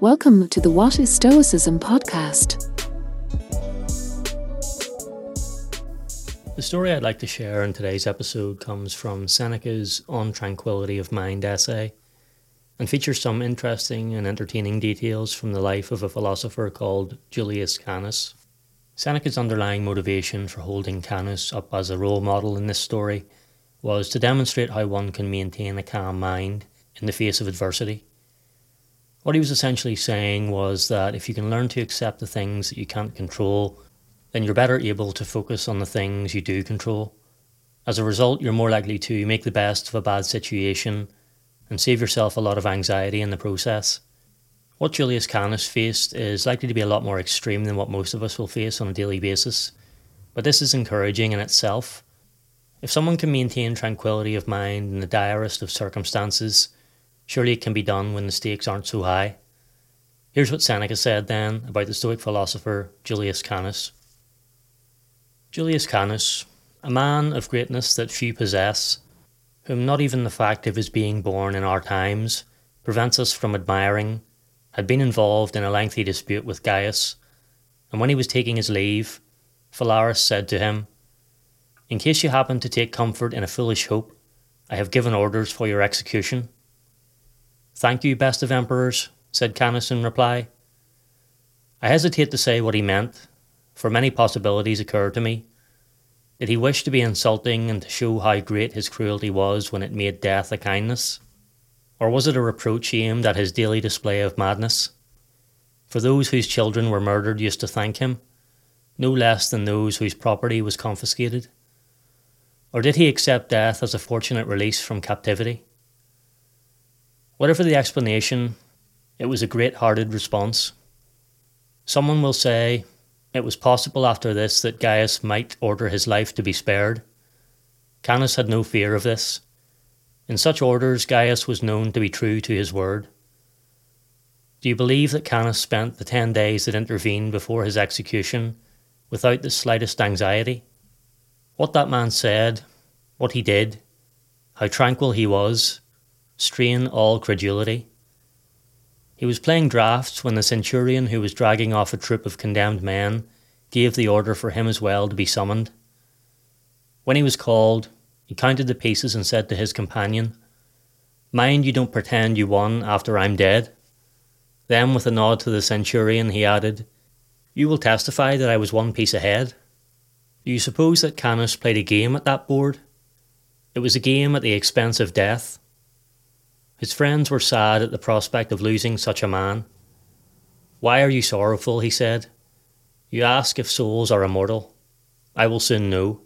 Welcome to the What is Stoicism podcast. The story I'd like to share in today's episode comes from Seneca's On Tranquility of Mind essay and features some interesting and entertaining details from the life of a philosopher called Julius Canus. Seneca's underlying motivation for holding Canus up as a role model in this story was to demonstrate how one can maintain a calm mind in the face of adversity. What he was essentially saying was that if you can learn to accept the things that you can't control, then you're better able to focus on the things you do control. As a result, you're more likely to make the best of a bad situation and save yourself a lot of anxiety in the process. What Julius Canus faced is likely to be a lot more extreme than what most of us will face on a daily basis, but this is encouraging in itself. If someone can maintain tranquility of mind in the direst of circumstances, surely it can be done when the stakes aren't so high. Here's what Seneca said then about the Stoic philosopher Julius Canus. Julius Canus, a man of greatness that few possess, whom not even the fact of his being born in our times prevents us from admiring, had been involved in a lengthy dispute with Gaius, and when he was taking his leave, Phalaris said to him, In case you happen to take comfort in a foolish hope, I have given orders for your execution. Thank you, best of emperors, said Canus in reply. I hesitate to say what he meant, for many possibilities occur to me. Did he wish to be insulting and to show how great his cruelty was when it made death a kindness? Or was it a reproach aimed at his daily display of madness? For those whose children were murdered used to thank him, no less than those whose property was confiscated. Or did he accept death as a fortunate release from captivity? Whatever the explanation, it was a great hearted response. Someone will say, it was possible after this that Gaius might order his life to be spared. Canus had no fear of this. In such orders, Gaius was known to be true to his word. Do you believe that Canus spent the ten days that intervened before his execution without the slightest anxiety? What that man said, what he did, how tranquil he was, strain all credulity. He was playing draughts when the centurion who was dragging off a troop of condemned men gave the order for him as well to be summoned. When he was called, he counted the pieces and said to his companion, Mind you don't pretend you won after I'm dead. Then, with a nod to the centurion, he added, You will testify that I was one piece ahead. Do you suppose that Canus played a game at that board? It was a game at the expense of death. His friends were sad at the prospect of losing such a man. Why are you sorrowful? he said. You ask if souls are immortal. I will soon know.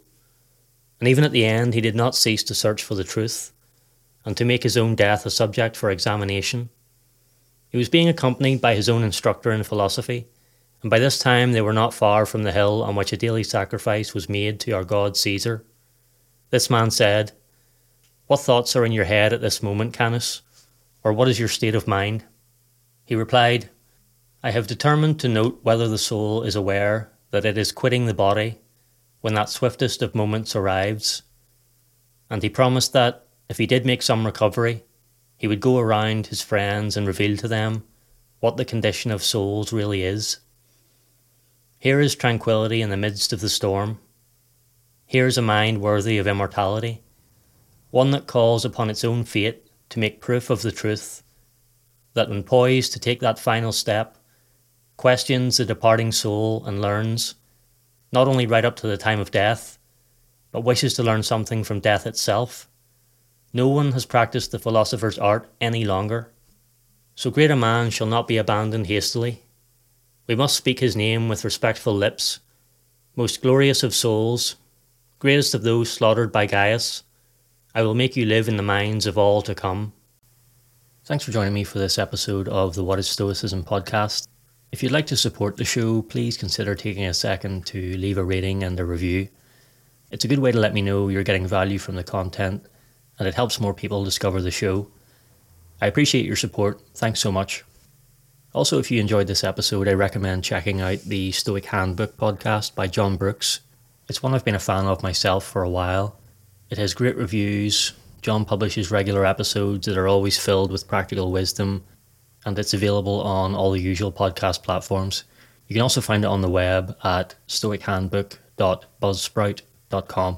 And even at the end, he did not cease to search for the truth, and to make his own death a subject for examination. He was being accompanied by his own instructor in philosophy, and by this time they were not far from the hill on which a daily sacrifice was made to our god Caesar. This man said, what thoughts are in your head at this moment, Canus? Or what is your state of mind? He replied, I have determined to note whether the soul is aware that it is quitting the body when that swiftest of moments arrives. And he promised that, if he did make some recovery, he would go around his friends and reveal to them what the condition of souls really is. Here is tranquility in the midst of the storm. Here is a mind worthy of immortality one that calls upon its own fate to make proof of the truth, that when poised to take that final step, questions the departing soul and learns, not only right up to the time of death, but wishes to learn something from death itself. No one has practiced the philosopher's art any longer. So great a man shall not be abandoned hastily. We must speak his name with respectful lips. Most glorious of souls, greatest of those slaughtered by Gaius, I will make you live in the minds of all to come. Thanks for joining me for this episode of the What is Stoicism podcast. If you'd like to support the show, please consider taking a second to leave a rating and a review. It's a good way to let me know you're getting value from the content, and it helps more people discover the show. I appreciate your support. Thanks so much. Also, if you enjoyed this episode, I recommend checking out the Stoic Handbook podcast by Jon Brooks. It's one I've been a fan of myself for a while it has great reviews. Jon publishes regular episodes that are always filled with practical wisdom, and it's available on all the usual podcast platforms. You can also find it on the web at stoichandbook.buzzsprout.com.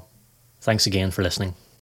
Thanks again for listening.